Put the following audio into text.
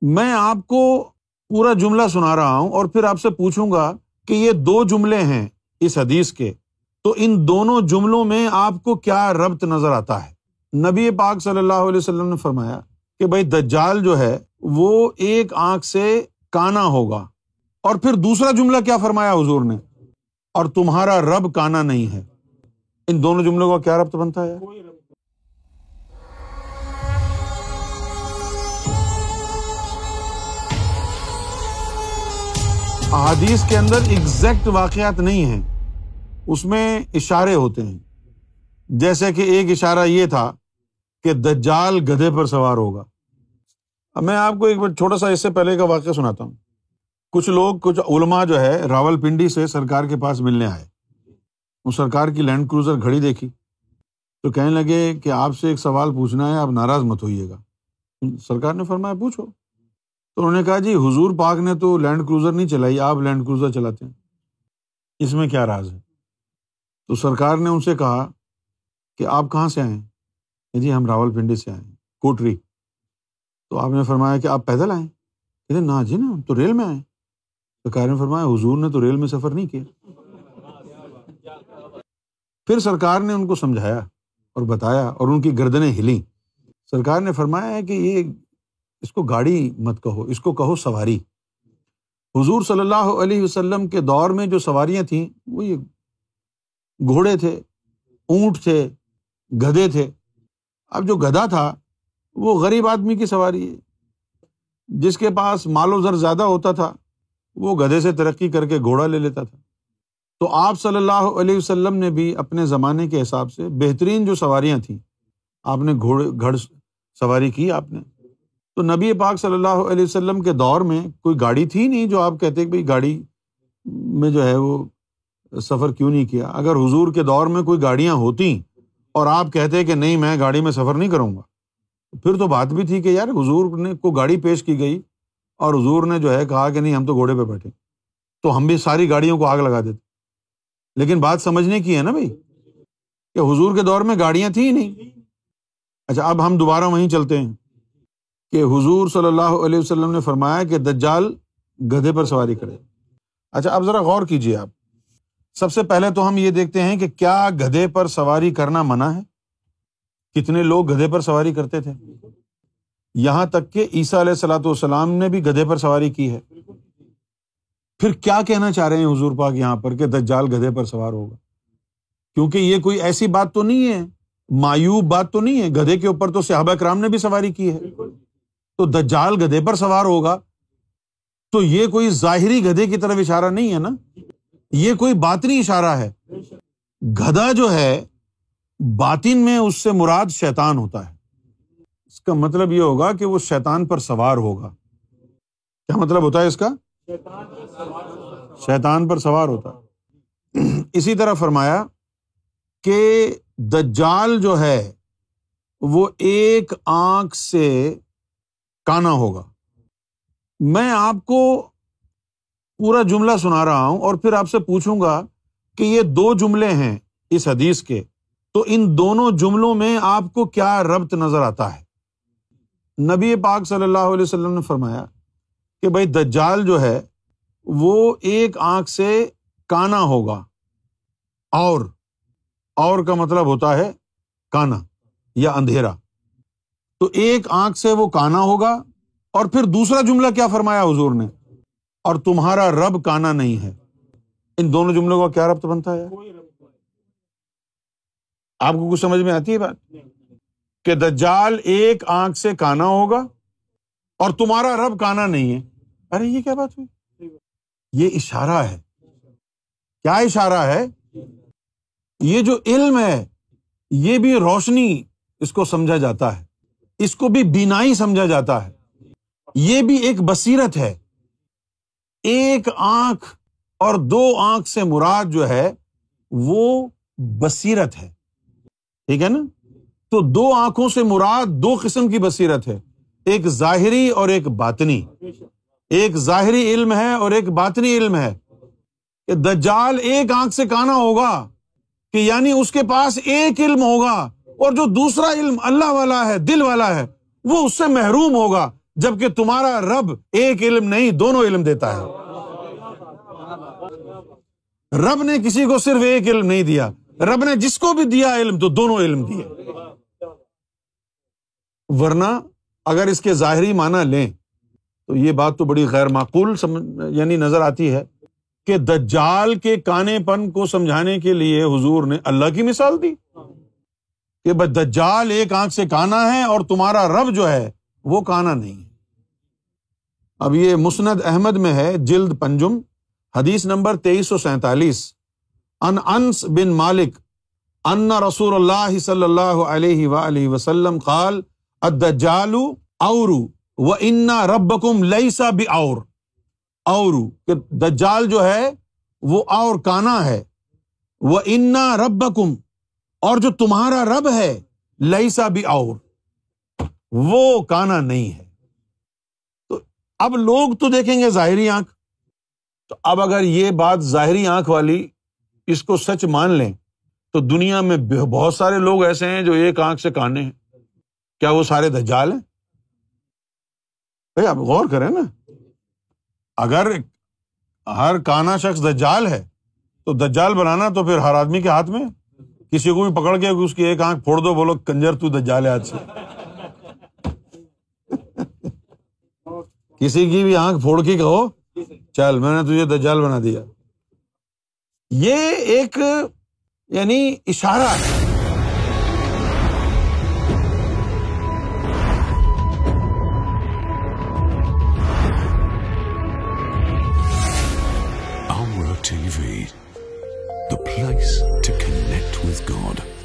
میں آپ کو پورا جملہ سنا رہا ہوں اور پھر آپ سے پوچھوں گا کہ یہ دو جملے ہیں اس حدیث کے، تو ان دونوں جملوں میں آپ کو کیا ربط نظر آتا ہے؟ نبی پاک صلی اللہ علیہ وسلم نے فرمایا کہ بھائی دجال جو ہے وہ ایک آنکھ سے کانا ہوگا۔ اور پھر دوسرا جملہ کیا فرمایا حضور نے؟ اور تمہارا رب کانا نہیں ہے۔ ان دونوں جملوں کا کیا ربط بنتا ہے؟ احادیث کے اندر ایگزیکٹ واقعات نہیں ہیں۔ اس میں اشارے ہوتے ہیں۔ جیسے کہ ایک اشارہ یہ تھا کہ دجال گدھے پر سوار ہوگا۔ اب میں آپ کو ایک بار چھوٹا سا اس سے پہلے کا واقعہ سناتا ہوں۔ کچھ لوگ، کچھ علما جو ہے راول پنڈی سے سرکار کے پاس ملنے آئے۔ وہ سرکار کی لینڈ کروزر گھڑی دیکھی۔ تو کہنے لگے کہ آپ سے ایک سوال پوچھنا ہے، آپ ناراض مت ہوئیے گا۔ سرکار نے فرمایا، پوچھو۔ تو انہوں نے کہا جی حضور پاک نے تو لینڈ کروزر نہیں چلائی، آپ لینڈ کروزر چلاتے ہیں۔ اس میں کیا راز ہے؟ تو سرکار نے ان سے کہا کہ آپ کہاں سے آئیں جی ہم راول پنڈی سے آئے کوٹری۔ تو آپ نے فرمایا کہ آپ پیدل آئیں کہتے جی نہ جی نا تو ریل میں آئے سرکار نے فرمایا حضور نے تو ریل میں سفر نہیں کیا۔ پھر سرکار نے ان کو سمجھایا اور بتایا اور ان کی گردنیں ہلی سرکار نے فرمایا ہے کہ یہ اس کو گاڑی مت کہو، اس کو کہو سواری۔ حضور صلی اللہ علیہ وسلم کے دور میں جو سواریاں تھیں، وہ یہ گھوڑے تھے، اونٹ تھے، گدھے تھے۔ اب جو گدھا تھا، وہ غریب آدمی کی سواری ہے۔ جس کے پاس مال و زر زیادہ ہوتا تھا، وہ گدھے سے ترقی کر کے گھوڑا لے لیتا تھا۔ تو آپ صلی اللہ علیہ وسلم نے بھی اپنے زمانے کے حساب سے بہترین جو سواریاں تھیں، آپ نے گھوڑے، گھڑ سواری کی آپ نے۔ تو نبی پاک صلی اللہ علیہ وسلم کے دور میں کوئی گاڑی تھی نہیں جو آپ کہتے کہ بھائی گاڑی میں جو ہے وہ سفر کیوں نہیں کیا؟ اگر حضور کے دور میں کوئی گاڑیاں ہوتی اور آپ کہتے کہ نہیں میں گاڑی میں سفر نہیں کروں گا، پھر تو بات بھی تھی کہ یار حضور نے کو گاڑی پیش کی گئی اور حضور نے جو ہے کہا کہ نہیں ہم تو گھوڑے پہ بیٹھے، تو ہم بھی ساری گاڑیوں کو آگ لگا دیتے۔ لیکن بات سمجھنے کی ہے نا بھائی کہ حضور کے دور میں گاڑیاں تھیں نہیں۔ اچھا اب ہم دوبارہ وہیں چلتے ہیں۔ کہ حضور صلی اللہ علیہ وسلم نے فرمایا کہ دجال گدھے پر سواری کرے۔ اچھا اب ذرا غور کیجیے آپ۔ سب سے پہلے تو ہم یہ دیکھتے ہیں کہ کیا گدھے پر سواری کرنا منع ہے؟ کتنے لوگ گدھے پر سواری کرتے تھے؟ یہاں تک کہ عیسیٰ علیہ السلاۃ والسلام نے بھی گدھے پر سواری کی ہے۔ پھر کیا کہنا چاہ رہے ہیں حضور پاک یہاں پر کہ دجال گدھے پر سوار ہوگا؟ کیونکہ یہ کوئی ایسی بات تو نہیں ہے، مایوب بات تو نہیں ہے۔ گدھے کے اوپر تو صحابہ کرام نے بھی سواری کی ہے۔ تو دجال گدھے پر سوار ہوگا۔ تو یہ کوئی ظاہری گدھے کی طرف اشارہ نہیں ہے نا؟ یہ کوئی باطنی اشارہ ہے۔ گدھا جو ہے، باطن میں اس سے مراد شیتان ہوتا ہے۔ اس کا مطلب یہ ہوگا کہ وہ شیتان پر سوار ہوگا۔ کیا مطلب ہوتا ہے اس کا؟ شیتان پر سوار ہوتا۔ اسی طرح فرمایا کہ دجال جو ہے، وہ ایک آنکھ سے کانا ہوگا۔ میں آپ کو پورا جملہ سنا رہا ہوں اور پھر آپ سے پوچھوں گا کہ یہ دو جملے ہیں اس حدیث کے، تو ان دونوں جملوں میں آپ کو کیا ربط نظر آتا ہے؟ نبی پاک صلی اللہ علیہ وسلم نے فرمایا کہ بھائی دجال جو ہے، وہ ایک آنکھ سے کانا ہوگا۔ اور اور کا مطلب ہوتا ہے کانا یا اندھیرا۔ تو ایک آنکھ سے وہ کانا ہوگا اور پھر دوسرا جملہ کیا فرمایا حضور نے؟ اور تمہارا رب کانا نہیں ہے۔ ان دونوں جملوں کا کیا ربط بنتا ہے؟ آپ کو کچھ سمجھ میں آتی ہے بات؟ کہ دجال ایک آنکھ سے کانا ہوگا اور تمہارا رب کانا نہیں ہے۔ ارے یہ کیا بات ہوئی؟ یہ اشارہ ہے۔ کیا اشارہ ہے؟ یہ جو علم ہے یہ بھی روشنی اس کو سمجھا جاتا ہے۔ اس کو بھی بینائی سمجھا جاتا ہے۔ یہ بھی ایک بصیرت ہے۔ ایک آنکھ اور دو آنکھ سے مراد جو ہے، وہ بصیرت ہے۔ ٹھیک ہے نا؟ تو دو آنکھوں سے مراد دو قسم کی بصیرت ہے۔ ایک ظاہری اور ایک باطنی۔ ایک ظاہری علم ہے اور ایک باطنی علم ہے۔ کہ دجال ایک آنکھ سے کانا ہوگا، کہ یعنی اس کے پاس ایک علم ہوگا۔ اور جو دوسرا علم اللہ والا ہے، دل والا ہے، وہ اس سے محروم ہوگا، جبکہ تمہارا رب ایک علم نہیں، دونوں علم دیتا ہے۔ رب نے کسی کو صرف ایک علم نہیں دیا۔ رب نے جس کو بھی دیا علم، تو دونوں علم دیے۔ ورنہ اگر اس کے ظاہری معنی لیں، تو یہ بات تو بڑی غیر معقول یعنی نظر آتی ہے کہ دجال کے کانے پن کو سمجھانے کے لیے حضور نے اللہ کی مثال دی۔ کہ بس دجال ایک آنکھ سے کانا ہے اور تمہارا رب جو ہے وہ کانا نہیں ہے۔ اب یہ مسند احمد میں ہے، جلد پنجم، حدیث نمبر تیئیس سو سینتالیس۔ ان انس بن مالک، ان رسول اللہ صلی اللہ علیہ وسلم قال، الدجال اور و انا رب کم لئی سا بھی اور اور دجال جو ہے وہ اور کانا ہے۔ وہ انا رب کم اور جو تمہارا رب ہے لئی سا بھی اور۔ وہ کانا نہیں ہے۔ تو اب لوگ تو دیکھیں گے ظاہری آنکھ۔ تو اب اگر یہ بات ظاہری آنکھ والی اس کو سچ مان لیں، تو دنیا میں بہت سارے لوگ ایسے ہیں جو ایک آنکھ سے کانے ہیں۔ کیا وہ سارے دجال ہیں؟ بھائی آپ غور کریں نا۔ اگر ہر کانا شخص دجال ہے، تو دجال بنانا تو پھر ہر آدمی کے ہاتھ میں کسی کو بھی پکڑ کے اس کی ایک آنکھ پھوڑ دو، بولو، کنجر تو دجال ہے آج سے. کسی کی بھی آنکھ پھوڑ کے کہو، چل، میں نے تجھے دجال بنا دیا. یہ ایک یعنی اشارہ ہے۔ Place to connect with God.